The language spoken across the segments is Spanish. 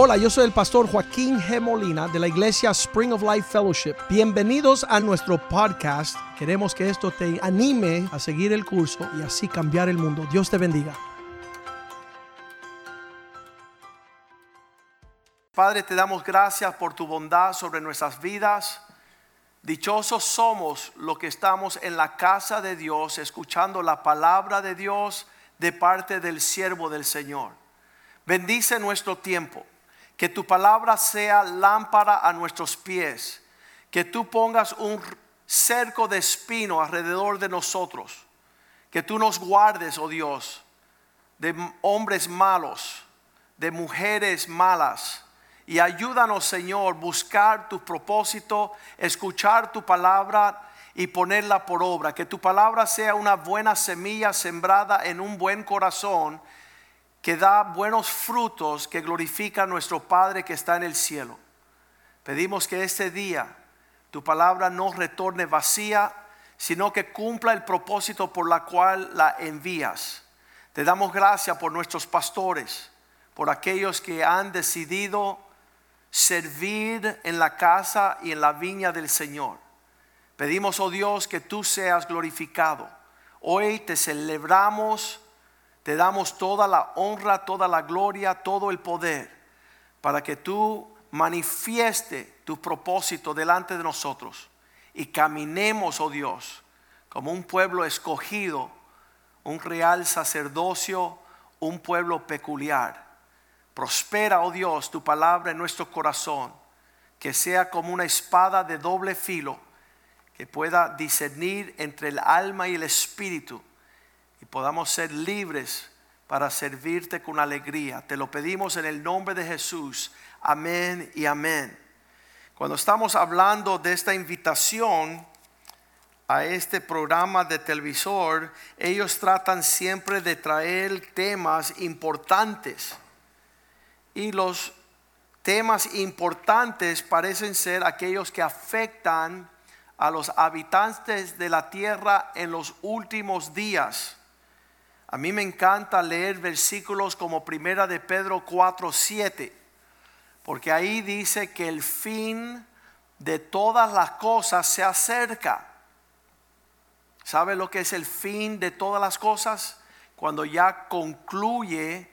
Hola, yo soy el pastor Joaquín G. Molina de la iglesia Spring of Life Fellowship. Bienvenidos a nuestro podcast. Queremos que esto te anime a seguir el curso y así cambiar el mundo. Dios te bendiga. Padre, te damos gracias por tu bondad sobre nuestras vidas. Dichosos somos los que estamos en la casa de Dios, escuchando la palabra de Dios de parte del siervo del Señor. Bendice nuestro tiempo. Que tu palabra sea lámpara a nuestros pies. Que tú pongas un cerco de espino alrededor de nosotros. Que tú nos guardes, oh Dios, de hombres malos, de mujeres malas. Y ayúdanos, Señor, buscar tu propósito, escuchar tu palabra y ponerla por obra. Que tu palabra sea una buena semilla sembrada en un buen corazón que da buenos frutos que glorifica a nuestro Padre que está en el cielo. Pedimos que este día tu palabra no retorne vacía, sino que cumpla el propósito por la cual la envías. Te damos gracias por nuestros pastores, por aquellos que han decidido servir en la casa y en la viña del Señor. Pedimos, oh Dios, que tú seas glorificado. Hoy te celebramos te damos toda la honra, toda la gloria, todo el poder, para que tú manifieste tu propósito delante de nosotros y caminemos, oh Dios, como un pueblo escogido, un real sacerdocio, un pueblo peculiar. Prospera, oh Dios, tu palabra en nuestro corazón, que sea como una espada de doble filo, que pueda discernir entre el alma y el espíritu y podamos ser libres para servirte con alegría. Te lo pedimos en el nombre de Jesús. Amén y amén. Cuando estamos hablando de esta invitación a este programa de televisor, ellos tratan siempre de traer temas importantes. Y los temas importantes parecen ser aquellos que afectan a los habitantes de la tierra en los últimos días. A mí me encanta leer versículos como Primera de Pedro 4, 7, porque ahí dice que el fin de todas las cosas se acerca. ¿Sabe lo que es el fin de todas las cosas? Cuando ya concluye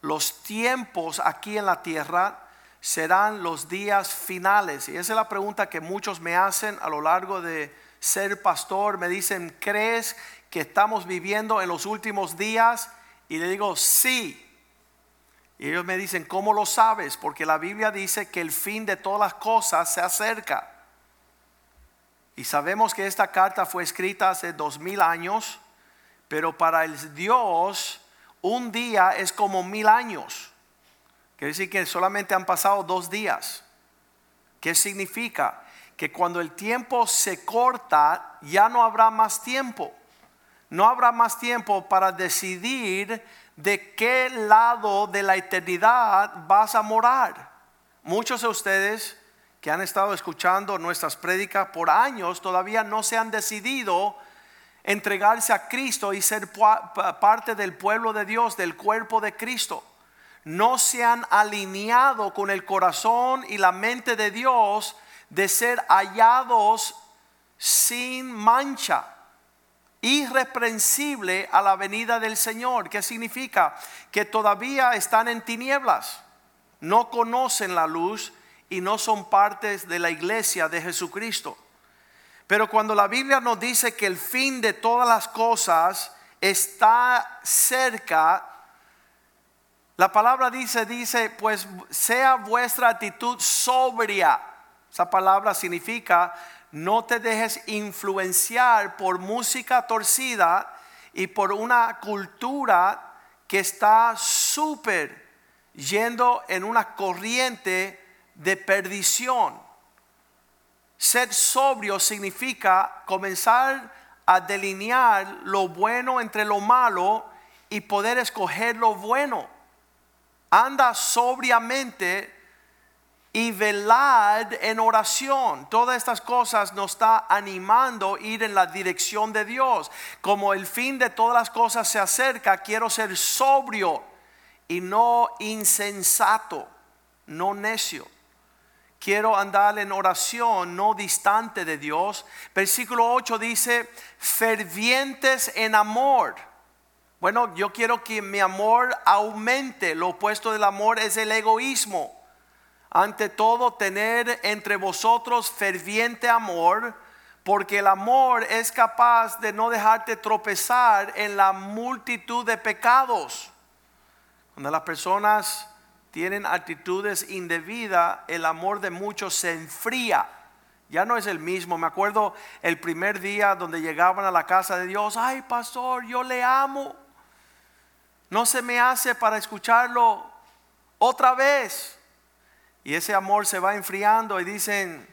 los tiempos aquí en la tierra, serán los días finales. Y esa es la pregunta que muchos me hacen a lo largo de ser pastor. Me dicen, ¿crees que estamos viviendo en los últimos días? Y le digo, sí. Y ellos me dicen, ¿cómo lo sabes? Porque la Biblia dice que el fin de todas las cosas se acerca. Y sabemos que esta carta fue escrita hace dos mil años, pero para el Dios un día es como mil años. Quiere decir que solamente han pasado dos días. ¿Qué significa? Que cuando el tiempo se corta, ya no habrá más tiempo no habrá más tiempo para decidir de qué lado de la eternidad vas a morar. Muchos de ustedes que han estado escuchando nuestras prédicas por años todavía no se han decidido entregarse a Cristo y ser parte del pueblo de Dios, del cuerpo de Cristo. No se han alineado con el corazón y la mente de Dios de ser hallados sin mancha irreprensible a la venida del Señor. ¿Qué significa? Que todavía están en tinieblas, no conocen la luz y no son partes de la iglesia de Jesucristo. Pero cuando la Biblia nos dice que el fin de todas las cosas está cerca, la palabra dice, dice, pues sea vuestra actitud sobria. Esa palabra significa no te dejes influenciar por música torcida y por una cultura que está súper yendo en una corriente de perdición. Ser sobrio significa comenzar a delinear lo bueno entre lo malo y poder escoger lo bueno. Anda sobriamente y velad en oración. Todas estas cosas nos está animando a ir en la dirección de Dios. Como el fin de todas las cosas se acerca, quiero ser sobrio y no insensato. no necio. Quiero andar en oración, no distante de Dios. Versículo 8 dice, fervientes en amor. Bueno, yo quiero que mi amor aumente. Lo opuesto del amor es el egoísmo. Ante todo, tener entre vosotros ferviente amor, porque el amor es capaz de no dejarte tropezar en la multitud de pecados. Cuando las personas tienen actitudes indebidas, el amor de muchos se enfría. Ya no es el mismo. Me acuerdo el primer día donde llegaban a la casa de Dios, ay pastor, yo le amo. No se me hace para escucharlo otra vez. Y ese amor se va enfriando y dicen,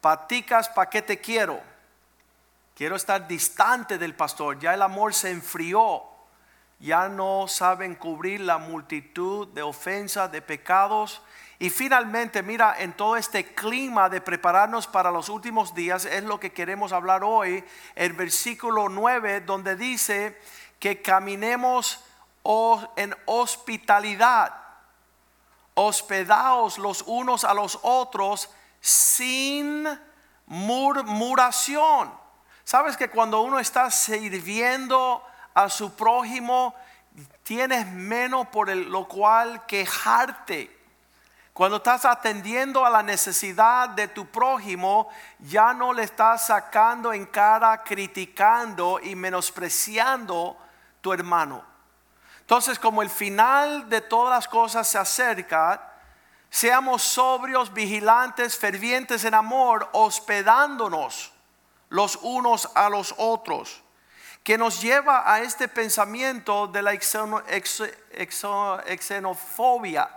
paticas, ¿para qué te quiero? Quiero estar distante del pastor. Ya el amor se enfrió. Ya no saben cubrir la multitud de ofensas, de pecados. Y finalmente, mira, en todo este clima de prepararnos para los últimos días, es lo que queremos hablar hoy, el versículo 9, donde dice que caminemos en hospitalidad hospedaos los unos a los otros sin murmuración. Sabes que cuando uno está sirviendo a su prójimo, tienes menos por lo cual quejarte. Cuando estás atendiendo a la necesidad de tu prójimo, ya no le estás sacando en cara, criticando y menospreciando tu hermano. Entonces, como el final de todas las cosas se acerca, seamos sobrios, vigilantes, fervientes en amor, hospedándonos los unos a los otros, que nos lleva a este pensamiento de la xenofobia.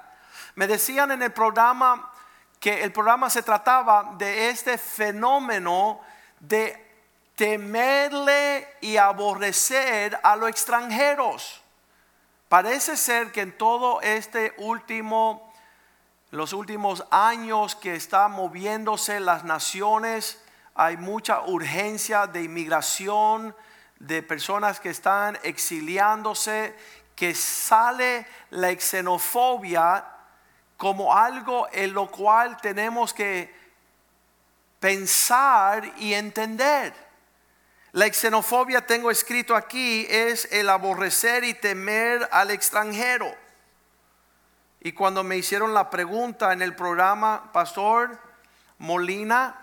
Me decían en el programa que el programa se trataba de este fenómeno de temerle y aborrecer a los extranjeros. Parece ser que en todo este último, los últimos años que están moviéndose las naciones, hay mucha urgencia de inmigración, de personas que están exiliándose, que sale la xenofobia como algo en lo cual tenemos que pensar y entender. La xenofobia tengo escrito aquí es el aborrecer y temer al extranjero. Y cuando me hicieron la pregunta en el programa, Pastor Molina,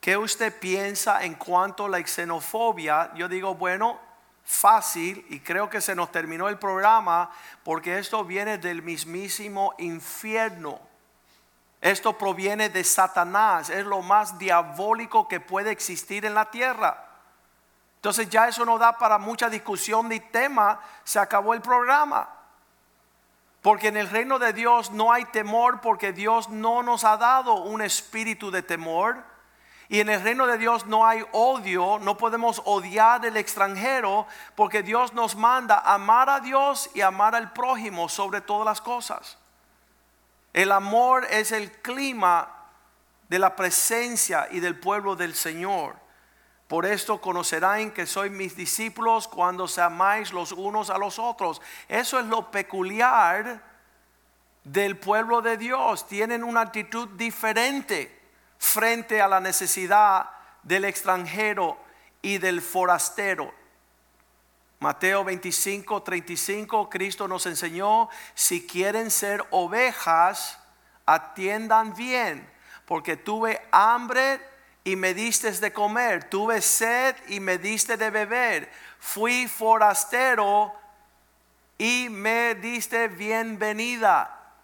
¿qué usted piensa en cuanto a la xenofobia? Yo digo, bueno, fácil y creo que se nos terminó el programa porque esto viene del mismísimo infierno. Esto proviene de Satanás, es lo más diabólico que puede existir en la tierra. Entonces ya eso no da para mucha discusión ni tema, se acabó el programa. Porque en el reino de Dios no hay temor porque Dios no nos ha dado un espíritu de temor. Y en el reino de Dios no hay odio, no podemos odiar al extranjero porque Dios nos manda amar a Dios y amar al prójimo sobre todas las cosas. El amor es el clima de la presencia y del pueblo del Señor. Por esto conocerán que soy mis discípulos cuando se amáis los unos a los otros. Eso es lo peculiar del pueblo de Dios. Tienen una actitud diferente frente a la necesidad del extranjero y del forastero. Mateo 25, 35, Cristo nos enseñó, si quieren ser ovejas, atiendan bien, porque tuve hambre y me diste de comer, tuve sed y me diste de beber, fui forastero y me diste bienvenida,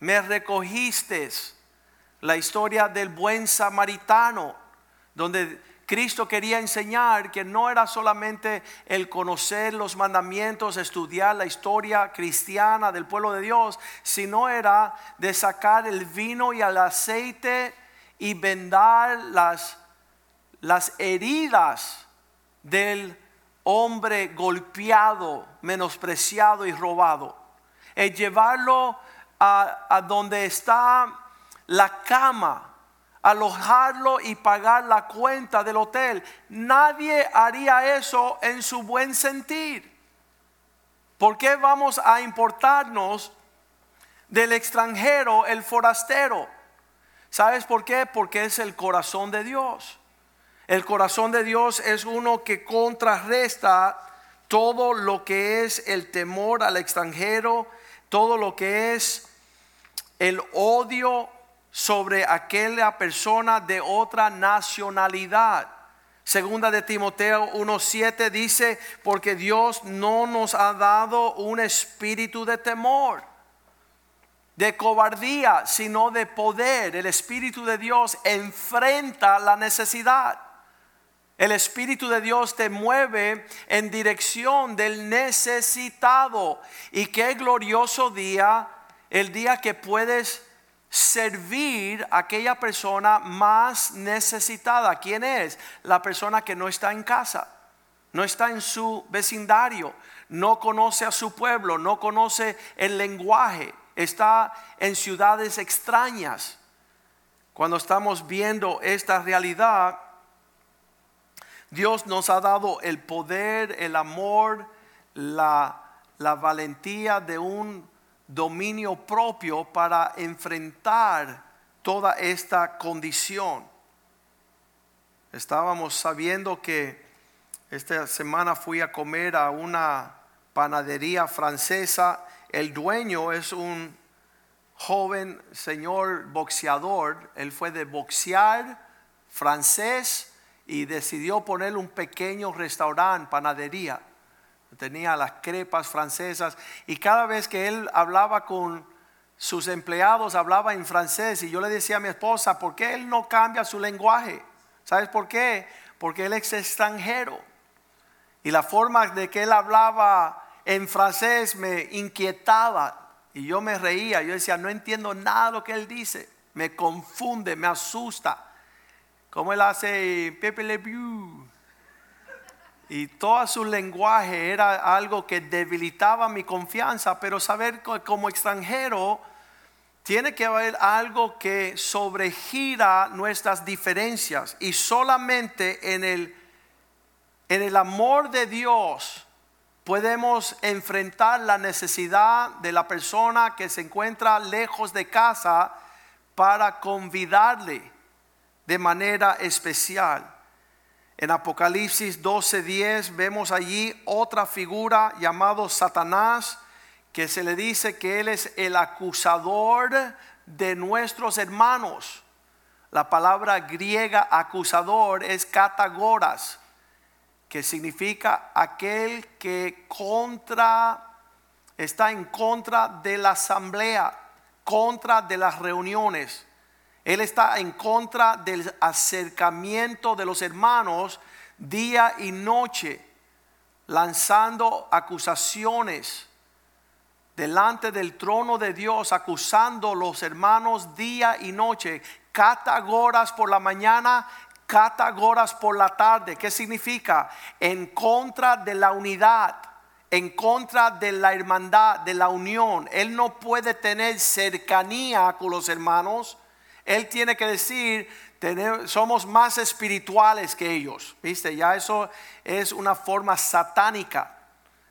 me recogiste. La historia del buen samaritano, donde Cristo quería enseñar que no era solamente el conocer los mandamientos, estudiar la historia cristiana del pueblo de Dios, sino era de sacar el vino y el aceite y vendar las, las heridas del hombre golpeado, menospreciado y robado. Es llevarlo a, a donde está la cama, alojarlo y pagar la cuenta del hotel. Nadie haría eso en su buen sentir. ¿Por qué vamos a importarnos del extranjero, el forastero. ¿Sabes por qué? Porque es el corazón de Dios. El corazón de Dios es uno que contrarresta todo lo que es el temor al extranjero, todo lo que es el odio sobre aquella persona de otra nacionalidad. Segunda de Timoteo 1:7 dice, porque Dios no nos ha dado un espíritu de temor, de cobardía, sino de poder. El espíritu de Dios enfrenta la necesidad. El Espíritu de Dios te mueve en dirección del necesitado. Y qué glorioso día, el día que puedes servir a aquella persona más necesitada. ¿Quién es? La persona que no está en casa, no está en su vecindario, no conoce a su pueblo, no conoce el lenguaje, está en ciudades extrañas. Cuando estamos viendo esta realidad, Dios nos ha dado el poder, el amor, la, la valentía de un dominio propio para enfrentar toda esta condición. Estábamos sabiendo que esta semana fui a comer a una panadería francesa. El dueño es un joven señor boxeador. Él fue de boxear francés y decidió poner un pequeño restaurante, panadería tenía las crepas francesas y cada vez que él hablaba con sus empleados hablaba en francés y yo le decía a mi esposa, ¿por qué él no cambia su lenguaje? ¿Sabes por qué? Porque él es extranjero. Y la forma de que él hablaba en francés me inquietaba y yo me reía. Yo decía, no entiendo nada lo que él dice. Me confunde, me asusta. Como él hace Pepe Le Pew y todo su lenguaje era algo que debilitaba mi confianza, pero saber que como extranjero tiene que haber algo que sobregira nuestras diferencias y solamente en el, en el amor de Dios podemos enfrentar la necesidad de la persona que se encuentra lejos de casa para convidarle de manera especial. En Apocalipsis 12:10 vemos allí otra figura llamado Satanás, que se le dice que él es el acusador de nuestros hermanos. La palabra griega acusador es katagoras, que significa aquel que contra está en contra de la asamblea, contra de las reuniones. Él está en contra del acercamiento de los hermanos día y noche, lanzando acusaciones delante del trono de Dios, acusando a los hermanos día y noche, catagoras por la mañana, catagoras por la tarde. ¿Qué significa? En contra de la unidad en contra de la hermandad, de la unión. Él no puede tener cercanía con los hermanos él tiene que decir, somos más espirituales que ellos. ¿Viste? Ya eso es una forma satánica.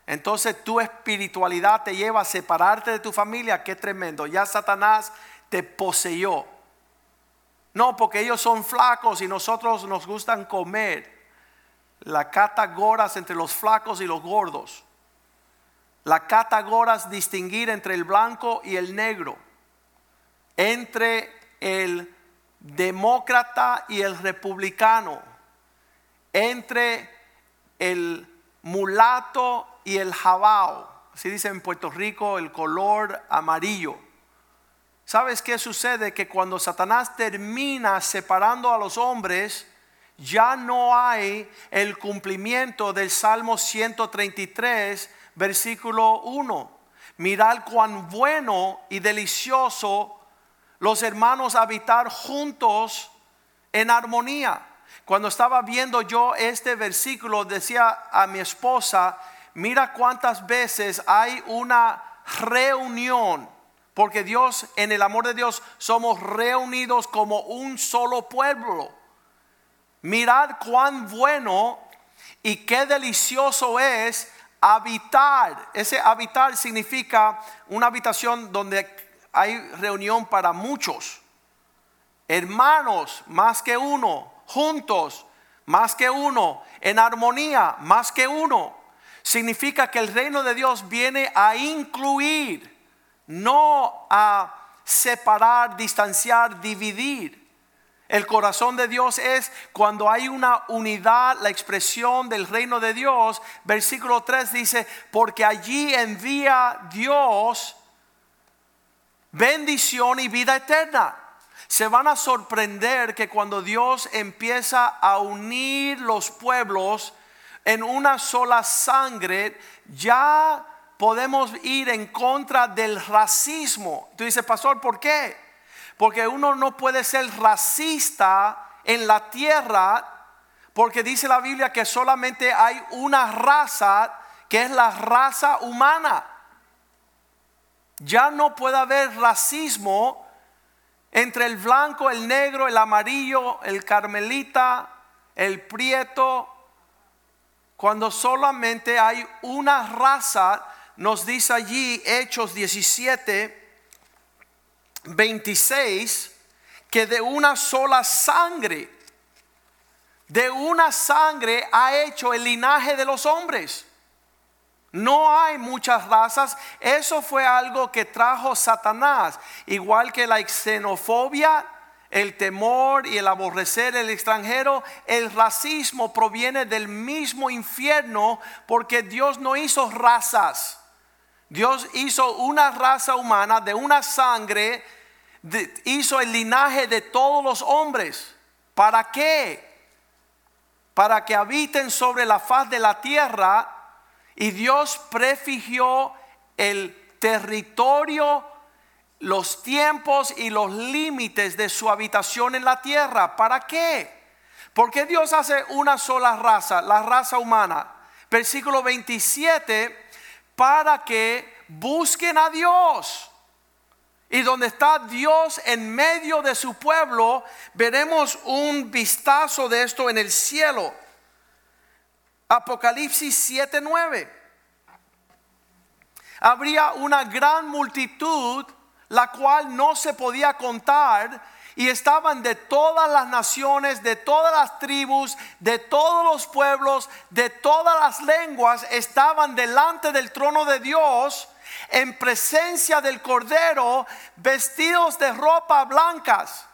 Entonces tu espiritualidad te lleva a separarte de tu familia. Qué tremendo. Ya Satanás te poseyó. No, porque ellos son flacos y nosotros nos gustan comer. La catagoras entre los flacos y los gordos. La catagoras distinguir entre el blanco y el negro. Entre el demócrata y el republicano, entre el mulato y el jabao, así dice en Puerto Rico el color amarillo. ¿Sabes qué sucede? Que cuando Satanás termina separando a los hombres, ya no hay el cumplimiento del Salmo 133, versículo 1. Mirad cuán bueno y delicioso los hermanos habitar juntos en armonía. Cuando estaba viendo yo este versículo, decía a mi esposa, mira cuántas veces hay una reunión, porque Dios, en el amor de Dios, somos reunidos como un solo pueblo. Mirad cuán bueno y qué delicioso es habitar. Ese habitar significa una habitación donde hay reunión para muchos. Hermanos, más que uno, juntos, más que uno, en armonía, más que uno. Significa que el reino de Dios viene a incluir, no a separar, distanciar, dividir. El corazón de Dios es cuando hay una unidad, la expresión del reino de Dios. Versículo 3 dice, porque allí envía Dios bendición y vida eterna. Se van a sorprender que cuando Dios empieza a unir los pueblos en una sola sangre, ya podemos ir en contra del racismo. Tú dices, pastor, ¿por qué? Porque uno no puede ser racista en la tierra, porque dice la Biblia que solamente hay una raza, que es la raza humana. Ya no puede haber racismo entre el blanco, el negro, el amarillo, el carmelita, el prieto, cuando solamente hay una raza, nos dice allí Hechos 17, 26, que de una sola sangre, de una sangre ha hecho el linaje de los hombres. No hay muchas razas. Eso fue algo que trajo Satanás. Igual que la xenofobia, el temor y el aborrecer el extranjero, el racismo proviene del mismo infierno porque Dios no hizo razas. Dios hizo una raza humana de una sangre, hizo el linaje de todos los hombres. ¿Para qué? Para que habiten sobre la faz de la tierra y Dios prefigió el territorio, los tiempos y los límites de su habitación en la tierra. ¿Para qué? Porque Dios hace una sola raza, la raza humana. Versículo 27, para que busquen a Dios. Y donde está Dios en medio de su pueblo, veremos un vistazo de esto en el cielo. Apocalipsis 7:9. Habría una gran multitud, la cual no se podía contar, y estaban de todas las naciones, de todas las tribus, de todos los pueblos, de todas las lenguas, estaban delante del trono de Dios, en presencia del Cordero, vestidos de ropa blancas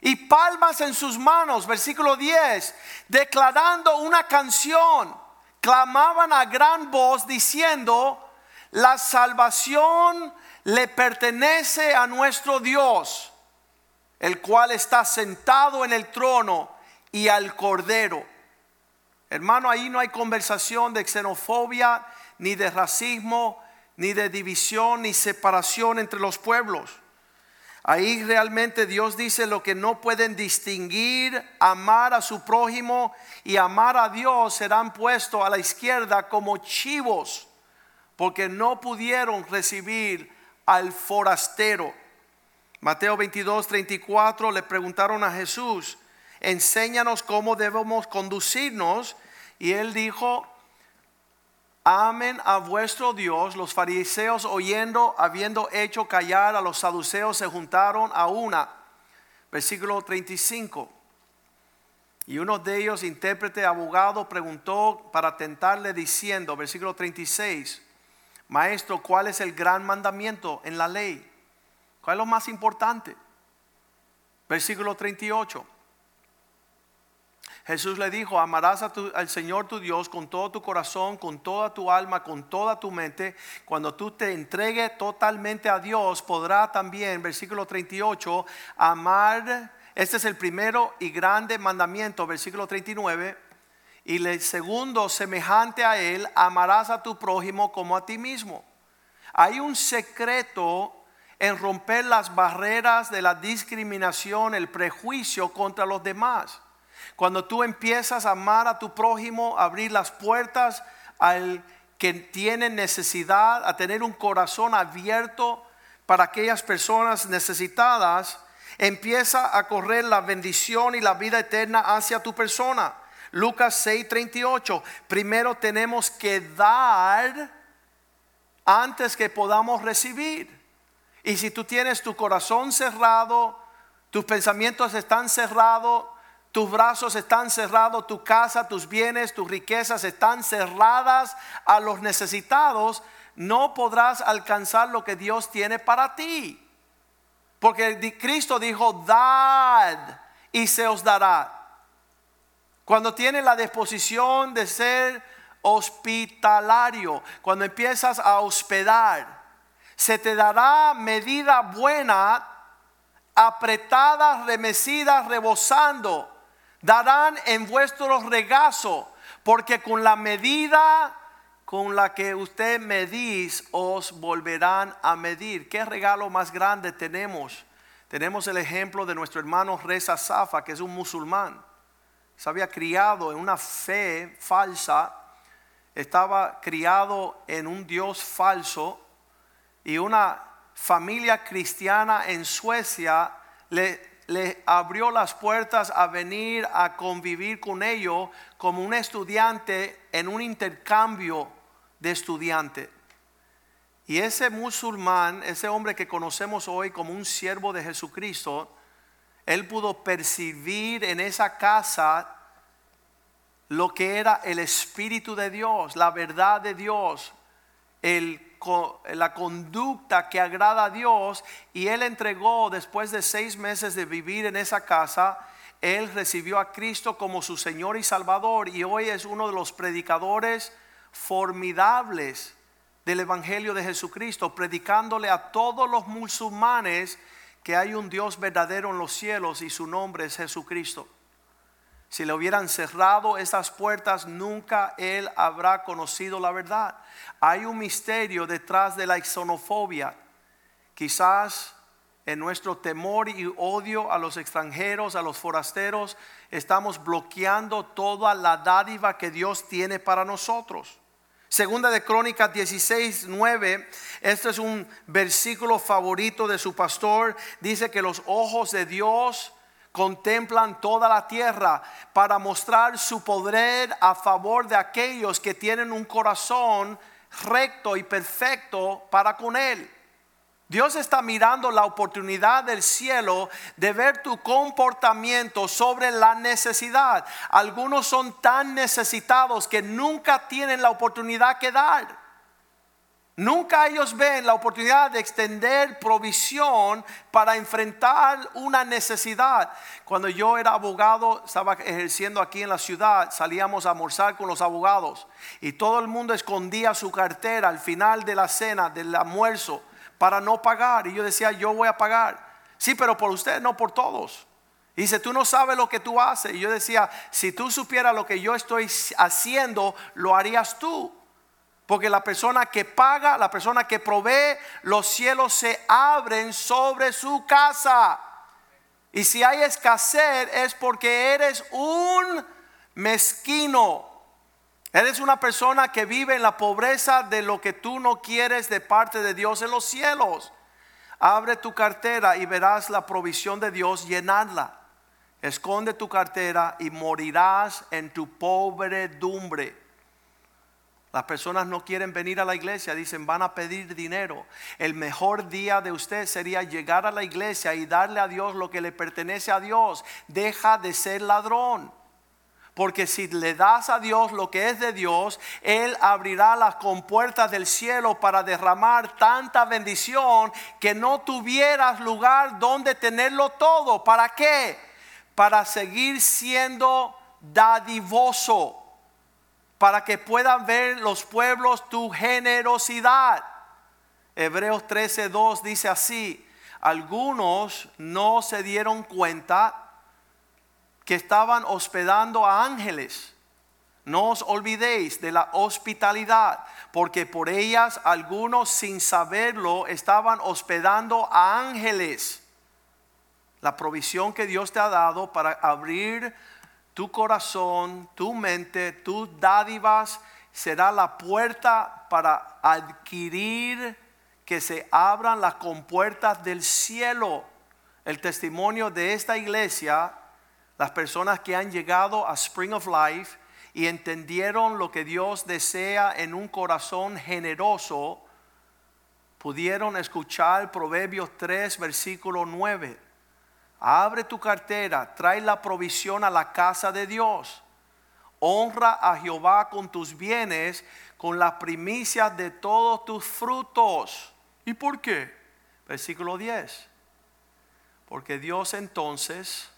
y palmas en sus manos, versículo 10, declarando una canción, clamaban a gran voz diciendo, la salvación le pertenece a nuestro Dios, el cual está sentado en el trono y al cordero. Hermano, ahí no hay conversación de xenofobia, ni de racismo, ni de división, ni separación entre los pueblos. Ahí realmente Dios dice lo que no pueden distinguir, amar a su prójimo y amar a Dios serán puestos a la izquierda como chivos, porque no pudieron recibir al forastero. Mateo 22, 34 le preguntaron a Jesús, enséñanos cómo debemos conducirnos. Y él dijo, amen a vuestro Dios. Los fariseos oyendo, habiendo hecho callar a los saduceos, se juntaron a una. Versículo 35. Y uno de ellos, intérprete, abogado, preguntó para tentarle diciendo, versículo 36, Maestro, ¿cuál es el gran mandamiento en la ley? ¿Cuál es lo más importante? Versículo 38. Jesús le dijo, amarás al Señor tu Dios con todo tu corazón, con toda tu alma, con toda tu mente. Cuando tú te entregues totalmente a Dios, podrá también, versículo 38, amar. Este es el primero y grande mandamiento, versículo 39. Y el segundo, semejante a él, amarás a tu prójimo como a ti mismo. Hay un secreto en romper las barreras de la discriminación, el prejuicio contra los demás. Cuando tú empiezas a amar a tu prójimo, abrir las puertas al que tiene necesidad, a tener un corazón abierto para aquellas personas necesitadas, empieza a correr la bendición y la vida eterna hacia tu persona. Lucas 6:38, primero tenemos que dar antes que podamos recibir. Y si tú tienes tu corazón cerrado, tus pensamientos están cerrados, tus brazos están cerrados, tu casa, tus bienes, tus riquezas están cerradas a los necesitados, no podrás alcanzar lo que Dios tiene para ti. Porque Cristo dijo, dad y se os dará. Cuando tienes la disposición de ser hospitalario, cuando empiezas a hospedar, se te dará medida buena, apretada, remecida, rebosando. Darán en vuestro regazo, porque con la medida con la que usted medís, os volverán a medir. ¿Qué regalo más grande tenemos? Tenemos el ejemplo de nuestro hermano Reza Safa, que es un musulmán. Se había criado en una fe falsa, estaba criado en un Dios falso y una familia cristiana en Suecia le, abrió las puertas a venir a convivir con ellos como un estudiante en un intercambio de estudiante. Y ese musulmán, ese hombre que conocemos hoy como un siervo de Jesucristo, él pudo percibir en esa casa lo que era el Espíritu de Dios, la verdad de Dios, el la conducta que agrada a Dios y él entregó después de seis meses de vivir en esa casa, él recibió a Cristo como su Señor y Salvador y hoy es uno de los predicadores formidables del Evangelio de Jesucristo, predicándole a todos los musulmanes que hay un Dios verdadero en los cielos y su nombre es Jesucristo. Si le hubieran cerrado esas puertas, nunca él habrá conocido la verdad. Hay un misterio detrás de la xenofobia. Quizás en nuestro temor y odio a los extranjeros, a los forasteros, estamos bloqueando toda la dádiva que Dios tiene para nosotros. Segunda de Crónicas 16, 9, este es un versículo favorito de su pastor, dice que los ojos de Dios contemplan toda la tierra para mostrar su poder a favor de aquellos que tienen un corazón recto y perfecto para con Él. Dios está mirando la oportunidad del cielo de ver tu comportamiento sobre la necesidad. Algunos son tan necesitados que nunca tienen la oportunidad que dar. Nunca ellos ven la oportunidad de extender provisión para enfrentar una necesidad. Cuando yo era abogado, estaba ejerciendo aquí en la ciudad, salíamos a almorzar con los abogados y todo el mundo escondía su cartera al final de la cena, del almuerzo, para no pagar. Y yo decía, yo voy a pagar. Sí, pero por usted, no por todos. Y dice, tú no sabes lo que tú haces. Y yo decía, si tú supieras lo que yo estoy haciendo, lo harías tú. Porque la persona que paga, la persona que provee, los cielos se abren sobre su casa. Y si hay escasez es porque eres un mezquino. Eres una persona que vive en la pobreza de lo que tú no quieres de parte de Dios en los cielos. Abre tu cartera y verás la provisión de Dios llenarla. Esconde tu cartera y morirás en tu pobredumbre. Las personas no quieren venir a la iglesia, dicen van a pedir dinero. El mejor día de usted sería llegar a la iglesia y darle a Dios lo que le pertenece a Dios. Deja de ser ladrón. Porque si le das a Dios lo que es de Dios, Él abrirá las compuertas del cielo para derramar tanta bendición que no tuvieras lugar donde tenerlo todo. ¿Para qué? Para seguir siendo dadivoso para que puedan ver los pueblos tu generosidad. Hebreos 13:2 dice así, algunos no se dieron cuenta que estaban hospedando a ángeles. No os olvidéis de la hospitalidad, porque por ellas algunos sin saberlo estaban hospedando a ángeles. La provisión que Dios te ha dado para abrir tu corazón, tu mente, tus dádivas será la puerta para adquirir que se abran las compuertas del cielo. El testimonio de esta iglesia, las personas que han llegado a Spring of Life y entendieron lo que Dios desea en un corazón generoso, pudieron escuchar Proverbios 3, versículo 9. Abre tu cartera, trae la provisión a la casa de Dios. Honra a Jehová con tus bienes, con las primicias de todos tus frutos. ¿Y por qué? Versículo 10. Porque Dios entonces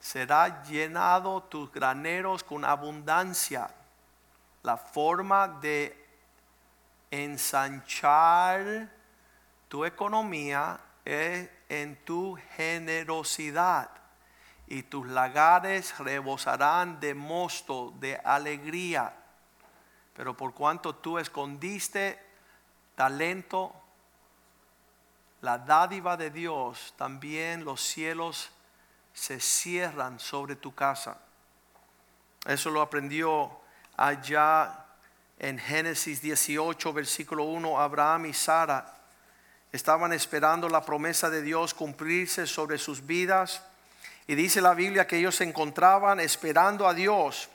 será llenado tus graneros con abundancia. La forma de ensanchar tu economía es en tu generosidad y tus lagares rebosarán de mosto, de alegría. Pero por cuanto tú escondiste talento, la dádiva de Dios, también los cielos se cierran sobre tu casa. Eso lo aprendió allá en Génesis 18, versículo 1, Abraham y Sara estaban esperando la promesa de Dios cumplirse sobre sus vidas. Y dice la Biblia que ellos se encontraban esperando a Dios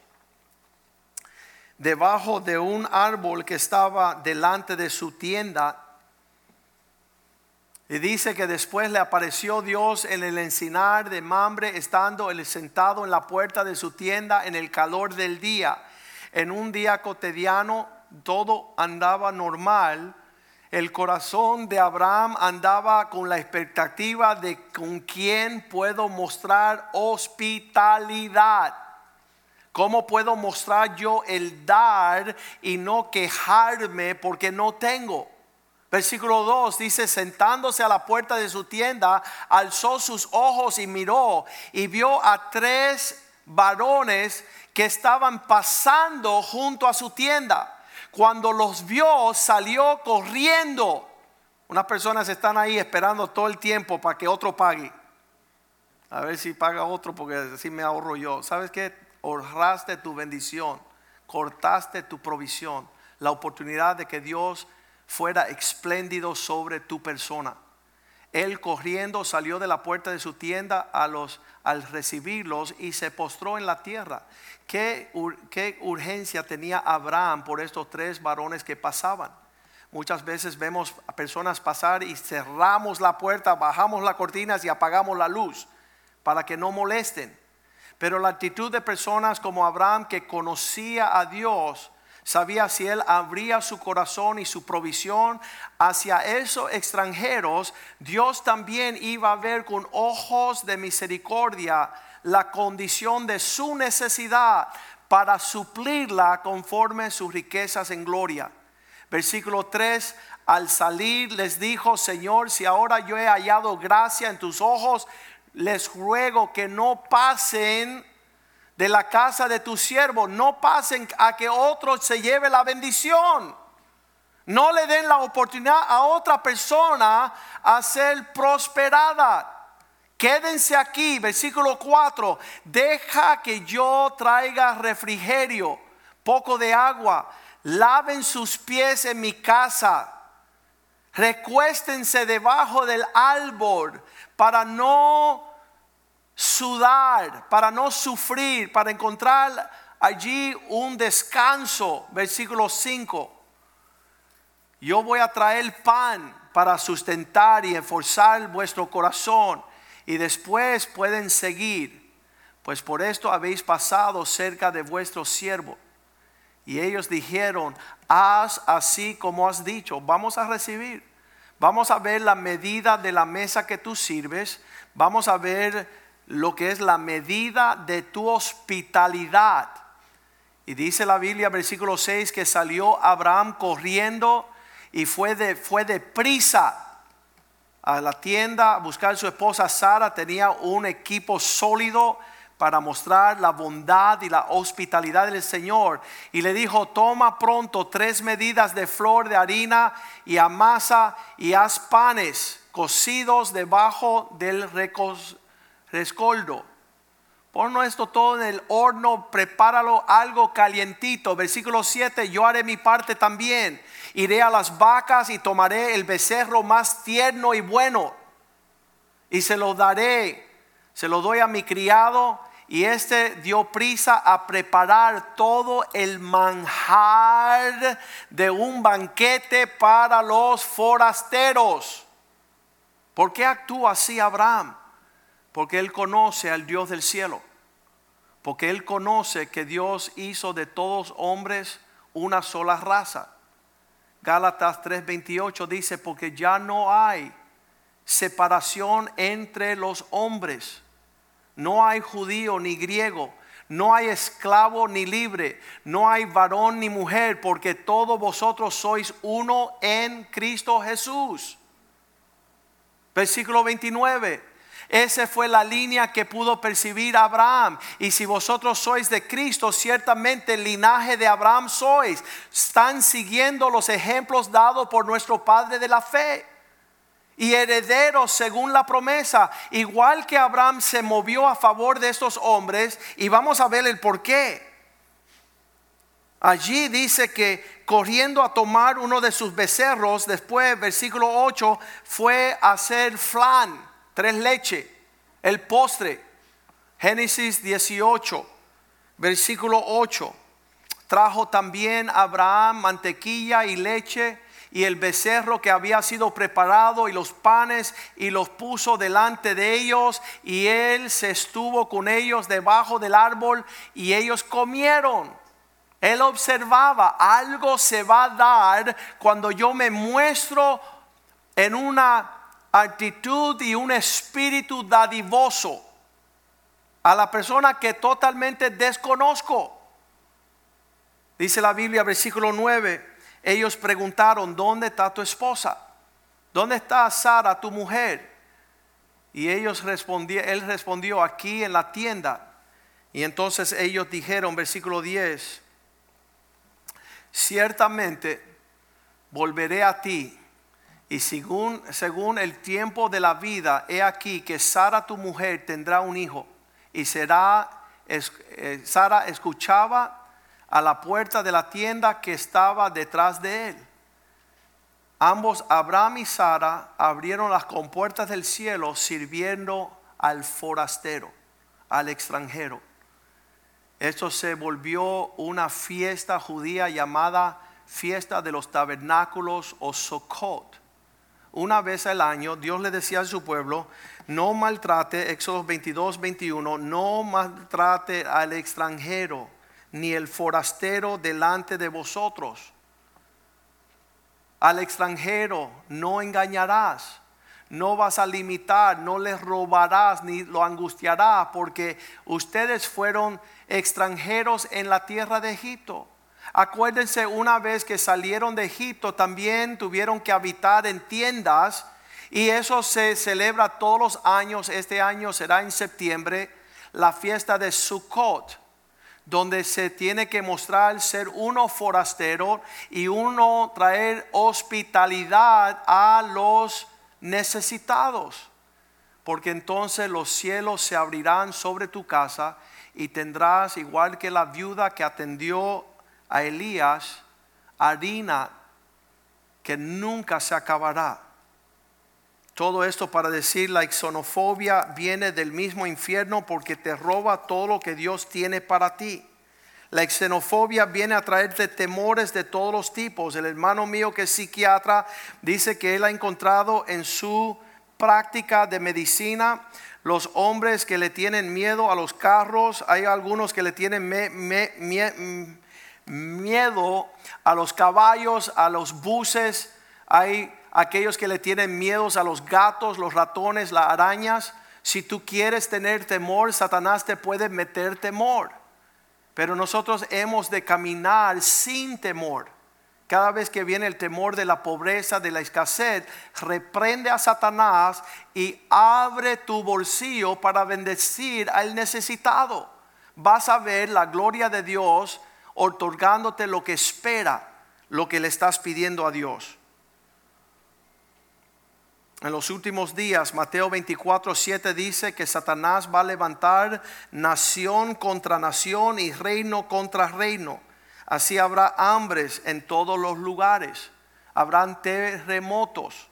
debajo de un árbol que estaba delante de su tienda. Y dice que después le apareció Dios en el encinar de Mambre, estando él sentado en la puerta de su tienda en el calor del día. En un día cotidiano todo andaba normal, el corazón de Abraham andaba con la expectativa de con quién puedo mostrar hospitalidad. ¿Cómo puedo mostrar yo el dar y no quejarme porque no tengo? Versículo 2 dice, sentándose a la puerta de su tienda, alzó sus ojos y miró y vio a tres varones que estaban pasando junto a su tienda. Cuando los vio, salió corriendo. Unas personas están ahí esperando todo el tiempo para que otro pague. A ver si paga otro porque así me ahorro yo. ¿Sabes qué? Honraste tu bendición, cortaste tu provisión, la oportunidad de que Dios fuera espléndido sobre tu persona. Él corriendo salió de la puerta de su tienda a los, al recibirlos y se postró en la tierra. ¿Qué, urgencia tenía Abraham por estos tres varones que pasaban? Muchas veces vemos a personas pasar y cerramos la puerta, bajamos las cortinas y apagamos la luz para que no molesten. Pero la actitud de personas como Abraham que conocía a Dios, sabía si él abría su corazón y su provisión hacia esos extranjeros, Dios también iba a ver con ojos de misericordia la condición de su necesidad para suplirla conforme sus riquezas en gloria. Versículo 3, al salir les dijo, Señor, si ahora yo he hallado gracia en tus ojos, les ruego que no pasen de la casa de tu siervo, no pasen a que otro se lleve la bendición. No le den la oportunidad a otra persona a ser prosperada. Quédense aquí, versículo 4. Deja que yo traiga refrigerio, poco de agua. Laven sus pies en mi casa. Recuéstense debajo del árbol para no sudar, para no sufrir, para encontrar allí un descanso. Versículo 5. Yo voy a traer pan para sustentar y esforzar vuestro corazón y después pueden seguir, pues por esto habéis pasado cerca de vuestro siervo. Y ellos dijeron, haz así como has dicho, vamos a recibir. Vamos a ver la medida de la mesa que tú sirves. Vamos a ver lo que es la medida de tu hospitalidad. Y dice la Biblia, versículo 6, que salió Abraham corriendo y fue de, fue de prisa a la tienda a buscar a su esposa Sara, tenía un equipo sólido para mostrar la bondad y la hospitalidad del Señor. Y le dijo, toma pronto tres medidas de flor de harina y amasa y haz panes cocidos debajo del rescoldo. Ponlo esto todo en el horno, prepáralo algo calientito. Versículo 7, yo haré mi parte también iré a las vacas y tomaré el becerro más tierno y bueno y se lo daré, se lo doy a mi criado y este dio prisa a preparar todo el manjar de un banquete para los forasteros. ¿Por qué actúa así Abraham? Porque él conoce al Dios del cielo. Porque él conoce que Dios hizo de todos hombres una sola raza. Gálatas 3:28 dice, porque ya no hay separación entre los hombres no hay judío ni griego, no hay esclavo ni libre, no hay varón ni mujer, porque todos vosotros sois uno en Cristo Jesús. Versículo 29. Esa fue la línea que pudo percibir Abraham. Y si vosotros sois de Cristo, ciertamente el linaje de Abraham sois. Están siguiendo los ejemplos dados por nuestro Padre de la fe y herederos según la promesa. Igual que Abraham se movió a favor de estos hombres y vamos a ver el por qué. Allí dice que corriendo a tomar uno de sus becerros, después versículo 8, fue a hacer flan, tres leche, el postre. Génesis 18, versículo 8. Trajo también Abraham mantequilla y leche y el becerro que había sido preparado y los panes y los puso delante de ellos y él se estuvo con ellos debajo del árbol y ellos comieron. Él observaba, algo se va a dar cuando yo me muestro en una actitud y un espíritu dadivoso a la persona que totalmente desconozco. Dice la Biblia, versículo 9 ellos preguntaron, ¿dónde está tu esposa? ¿Dónde está Sara, tu mujer? Y ellos respondieron, él respondió, aquí en la tienda. Y entonces ellos dijeron, versículo 10, ciertamente volveré a ti. Y según, según el tiempo de la vida, he aquí que Sara tu mujer tendrá un hijo. Y será, eh, Sara escuchaba a la puerta de la tienda que estaba detrás de él. Ambos, Abraham y Sara, abrieron las compuertas del cielo sirviendo al forastero, al extranjero. Esto se volvió una fiesta judía llamada fiesta de los tabernáculos o Sukkot. Una vez al año Dios le decía a su pueblo, no maltrate, Éxodo 22, 21, no maltrate al extranjero ni el forastero delante de vosotros. Al extranjero no engañarás, no vas a limitar, no les robarás ni lo angustiarás, porque ustedes fueron extranjeros en la tierra de Egipto. Acuérdense una vez que salieron de Egipto, también tuvieron que habitar en tiendas y eso se celebra todos los años. Este año será en septiembre la fiesta de Sukkot donde se tiene que mostrar ser uno forastero y uno traer hospitalidad a los necesitados. Porque entonces los cielos se abrirán sobre tu casa y tendrás, igual que la viuda que atendió a Elías, harina que nunca se acabará. Todo esto para decir la xenofobia viene del mismo infierno porque te roba todo lo que Dios tiene para ti. La xenofobia viene a traerte temores de todos los tipos. El hermano mío que es psiquiatra dice que él ha encontrado en su práctica de medicina los hombres que le tienen miedo a los carros, hay algunos que le tienen miedo a los caballos, a los buses, hay aquellos que le tienen miedos a los gatos, los ratones, las arañas. Si tú quieres tener temor, Satanás te puede meter temor. Pero nosotros hemos de caminar sin temor. Cada vez que viene el temor de la pobreza, de la escasez, reprende a Satanás y abre tu bolsillo para bendecir al necesitado. Vas a ver la gloria de Dios otorgándote lo que espera, lo que le estás pidiendo a Dios en los últimos días, Mateo 24, 7 dice que Satanás va a levantar nación contra nación y reino contra reino. Así habrá hambres en todos los lugares. Habrán terremotos.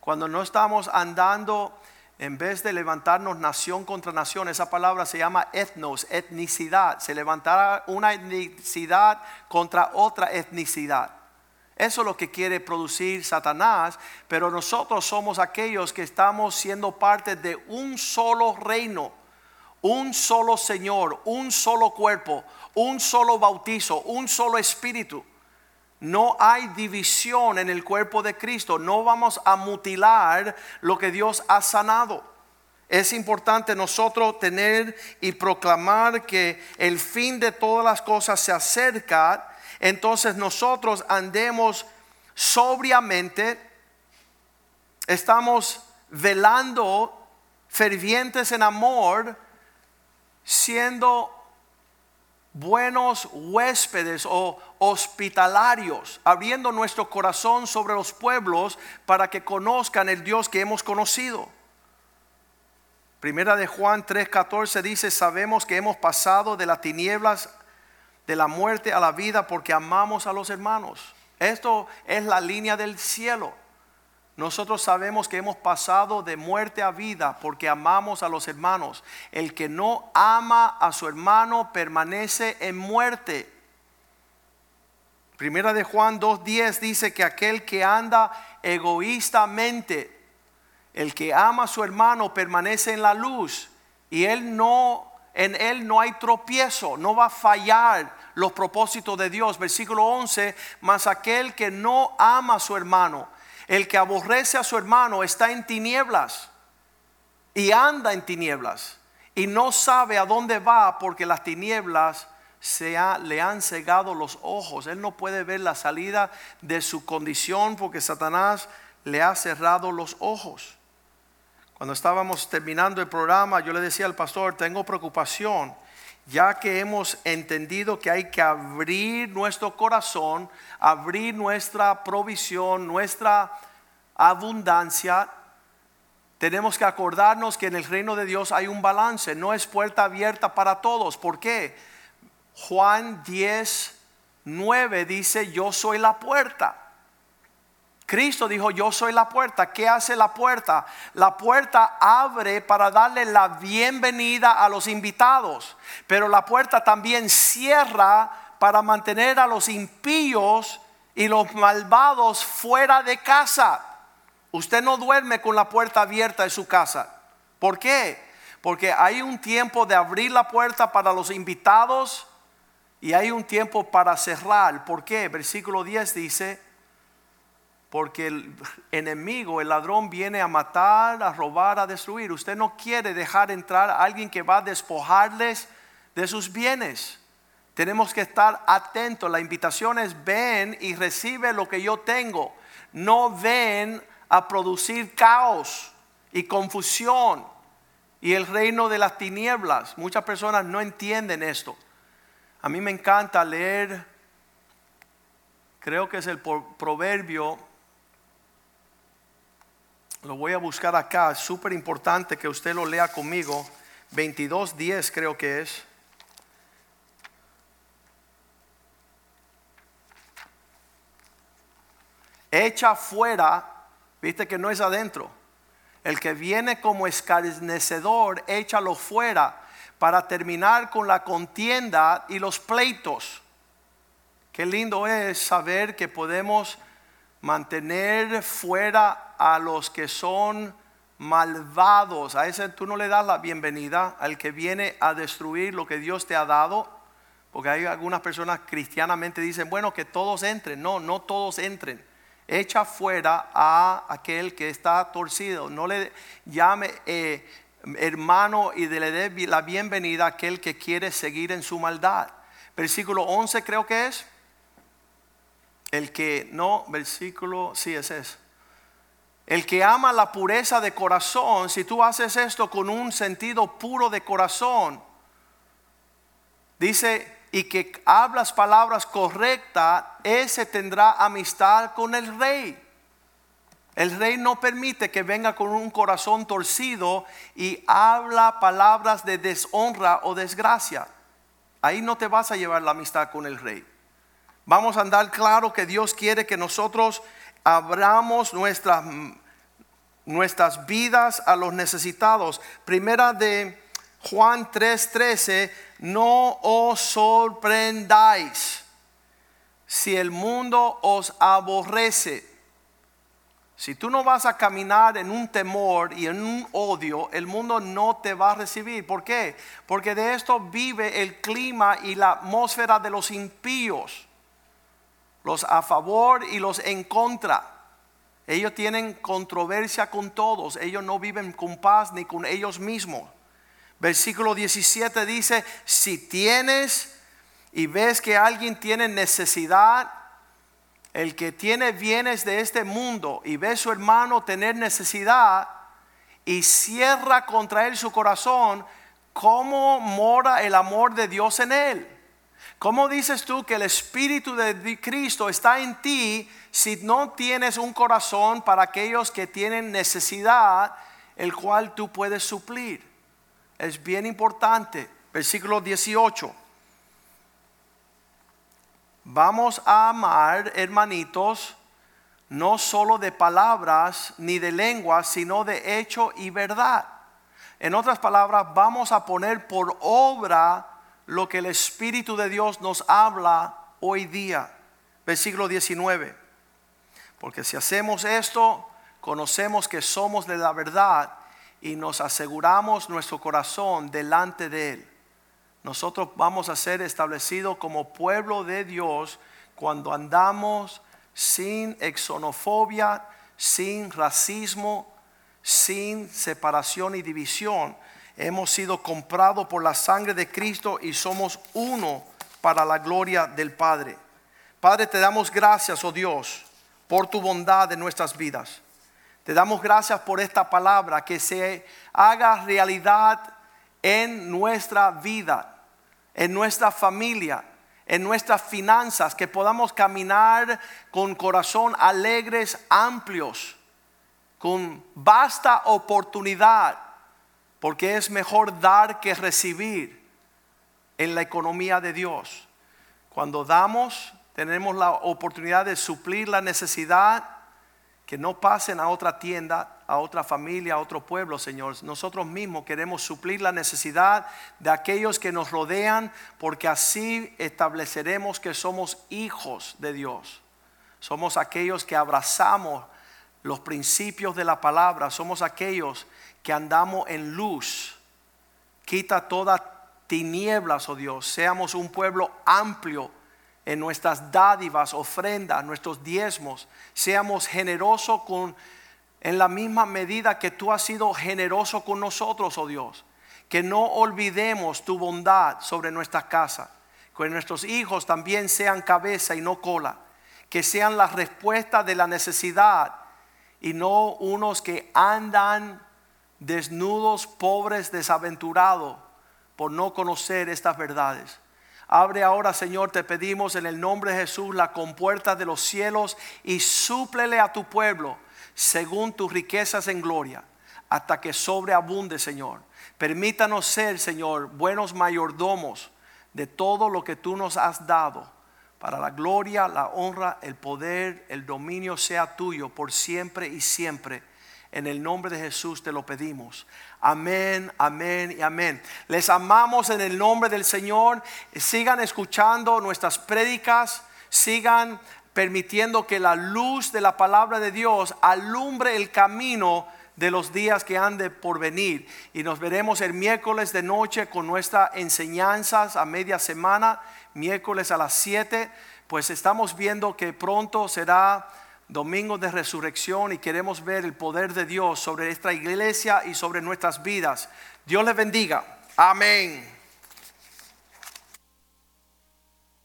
Cuando no estamos andando En vez de levantarnos nación contra nación, esa palabra se llama etnos, etnicidad. Se levantará una etnicidad contra otra etnicidad. Eso es lo que quiere producir Satanás, pero nosotros somos aquellos que estamos siendo parte de un solo reino, un solo Señor, un solo cuerpo, un solo bautizo, un solo espíritu. No hay división en el cuerpo de Cristo. No vamos a mutilar lo que Dios ha sanado. Es importante nosotros tener y proclamar que el fin de todas las cosas se acerca entonces nosotros andemos sobriamente, estamos velando fervientes en amor, siendo buenos huéspedes o hospitalarios, abriendo nuestro corazón sobre los pueblos para que conozcan el Dios que hemos conocido. Primera de Juan 3:14 dice, sabemos que hemos pasado de las tinieblas de la muerte a la vida porque amamos a los hermanos. Esto es la línea del cielo. Nosotros sabemos que hemos pasado de muerte a vida porque amamos a los hermanos. El que no ama a su hermano permanece en muerte. Primera de Juan 2.10 dice que aquel que anda egoístamente, el que ama a su hermano permanece en la luz y él no en él no hay tropiezo, no va a fallar los propósitos de Dios. Versículo 11, mas aquel que no ama a su hermano, el que aborrece a su hermano está en tinieblas y anda en tinieblas y no sabe a dónde va porque las tinieblas se le han cegado los ojos. Él no puede ver la salida de su condición porque Satanás le ha cerrado los ojos. Cuando estábamos terminando el programa, yo le decía al pastor, tengo preocupación, ya que hemos entendido que hay que abrir nuestro corazón, abrir nuestra provisión, nuestra abundancia. Tenemos que acordarnos que en el reino de Dios hay un balance, no es puerta abierta para todos. ¿Por qué? Juan 10, 9 dice, yo soy la puerta. Cristo dijo, yo soy la puerta. ¿Qué hace la puerta? La puerta abre para darle la bienvenida a los invitados, pero la puerta también cierra para mantener a los impíos y los malvados fuera de casa. Usted no duerme con la puerta abierta de su casa. ¿Por qué? Porque hay un tiempo de abrir la puerta para los invitados y hay un tiempo para cerrar. ¿Por qué? Versículo 10 dice, porque el enemigo, el ladrón viene a matar, a robar, a destruir. Usted no quiere dejar entrar a alguien que va a despojarles de sus bienes. Tenemos que estar atentos. La invitación es ven y recibe lo que yo tengo. No ven a producir caos y confusión y el reino de las tinieblas. Muchas personas no entienden esto. A mí me encanta leer, creo que es el proverbio lo voy a buscar acá, es súper importante que usted lo lea conmigo. 22.10 creo que es. Echa fuera, viste que no es adentro. El que viene como escarnecedor, échalo fuera para terminar con la contienda y los pleitos. Qué lindo es saber que podemos mantener fuera a los que son malvados. A ese tú no le das la bienvenida al que viene a destruir lo que Dios te ha dado. Porque hay algunas personas cristianamente dicen, bueno, que todos entren. No, no todos entren. Echa fuera a aquel que está torcido. No le llame eh, hermano y le dé la bienvenida a aquel que quiere seguir en su maldad. Versículo 11 creo que es. El que, no, versículo, sí, es. El que ama la pureza de corazón, si tú haces esto con un sentido puro de corazón, dice, y que hablas palabras correctas, ese tendrá amistad con el rey. El rey no permite que venga con un corazón torcido y habla palabras de deshonra o desgracia. Ahí no te vas a llevar la amistad con el rey. Vamos a andar claro que Dios quiere que nosotros abramos nuestras nuestras vidas a los necesitados. Primera de Juan 3:13, no os sorprendáis si el mundo os aborrece. Si tú no vas a caminar en un temor y en un odio, el mundo no te va a recibir. ¿Por qué? Porque de esto vive el clima y la atmósfera de los impíos. Los a favor y los en contra. Ellos tienen controversia con todos. Ellos no viven con paz ni con ellos mismos. Versículo 17 dice, si tienes y ves que alguien tiene necesidad, el que tiene bienes de este mundo y ve a su hermano tener necesidad y cierra contra él su corazón, ¿cómo mora el amor de Dios en él? ¿Cómo dices tú que el Espíritu de Cristo está en ti si no tienes un corazón para aquellos que tienen necesidad, el cual tú puedes suplir? Es bien importante. Versículo 18. Vamos a amar, hermanitos, no solo de palabras ni de lenguas, sino de hecho y verdad. En otras palabras, vamos a poner por obra lo que el Espíritu de Dios nos habla hoy día. Versículo 19. Porque si hacemos esto, conocemos que somos de la verdad y nos aseguramos nuestro corazón delante de Él nosotros vamos a ser establecidos como pueblo de Dios cuando andamos sin exonofobia, sin racismo, sin separación y división. Hemos sido comprados por la sangre de Cristo y somos uno para la gloria del Padre. Padre, te damos gracias, oh Dios, por tu bondad en nuestras vidas. Te damos gracias por esta palabra que se haga realidad en nuestra vida, en nuestra familia, en nuestras finanzas, que podamos caminar con corazón alegres, amplios, con vasta oportunidad, porque es mejor dar que recibir en la economía de Dios. Cuando damos, tenemos la oportunidad de suplir la necesidad, que no pasen a otra tienda, a otra familia, a otro pueblo, Señor. Nosotros mismos queremos suplir la necesidad de aquellos que nos rodean, porque así estableceremos que somos hijos de Dios. Somos aquellos que abrazamos los principios de la palabra, somos aquellos que andamos en luz. Quita toda tinieblas, oh Dios. Seamos un pueblo amplio en nuestras dádivas, ofrendas, nuestros diezmos. Seamos generosos con en la misma medida que tú has sido generoso con nosotros, oh Dios. Que no olvidemos tu bondad sobre nuestra casa. Que nuestros hijos también sean cabeza y no cola. Que sean la respuesta de la necesidad y no unos que andan desnudos, pobres, desaventurados por no conocer estas verdades. Abre ahora, Señor, te pedimos en el nombre de Jesús la compuerta de los cielos y súplele a tu pueblo según tus riquezas en gloria, hasta que sobreabunde, Señor. Permítanos ser, Señor, buenos mayordomos de todo lo que tú nos has dado, para la gloria, la honra, el poder, el dominio sea tuyo por siempre y siempre. En el nombre de Jesús te lo pedimos. Amén, amén y amén. Les amamos en el nombre del Señor. Sigan escuchando nuestras prédicas. Sigan permitiendo que la luz de la palabra de Dios alumbre el camino de los días que han de por venir. Y nos veremos el miércoles de noche con nuestras enseñanzas a media semana, miércoles a las 7. Pues estamos viendo que pronto será domingo de resurrección y queremos ver el poder de Dios sobre esta iglesia y sobre nuestras vidas. Dios les bendiga. Amén.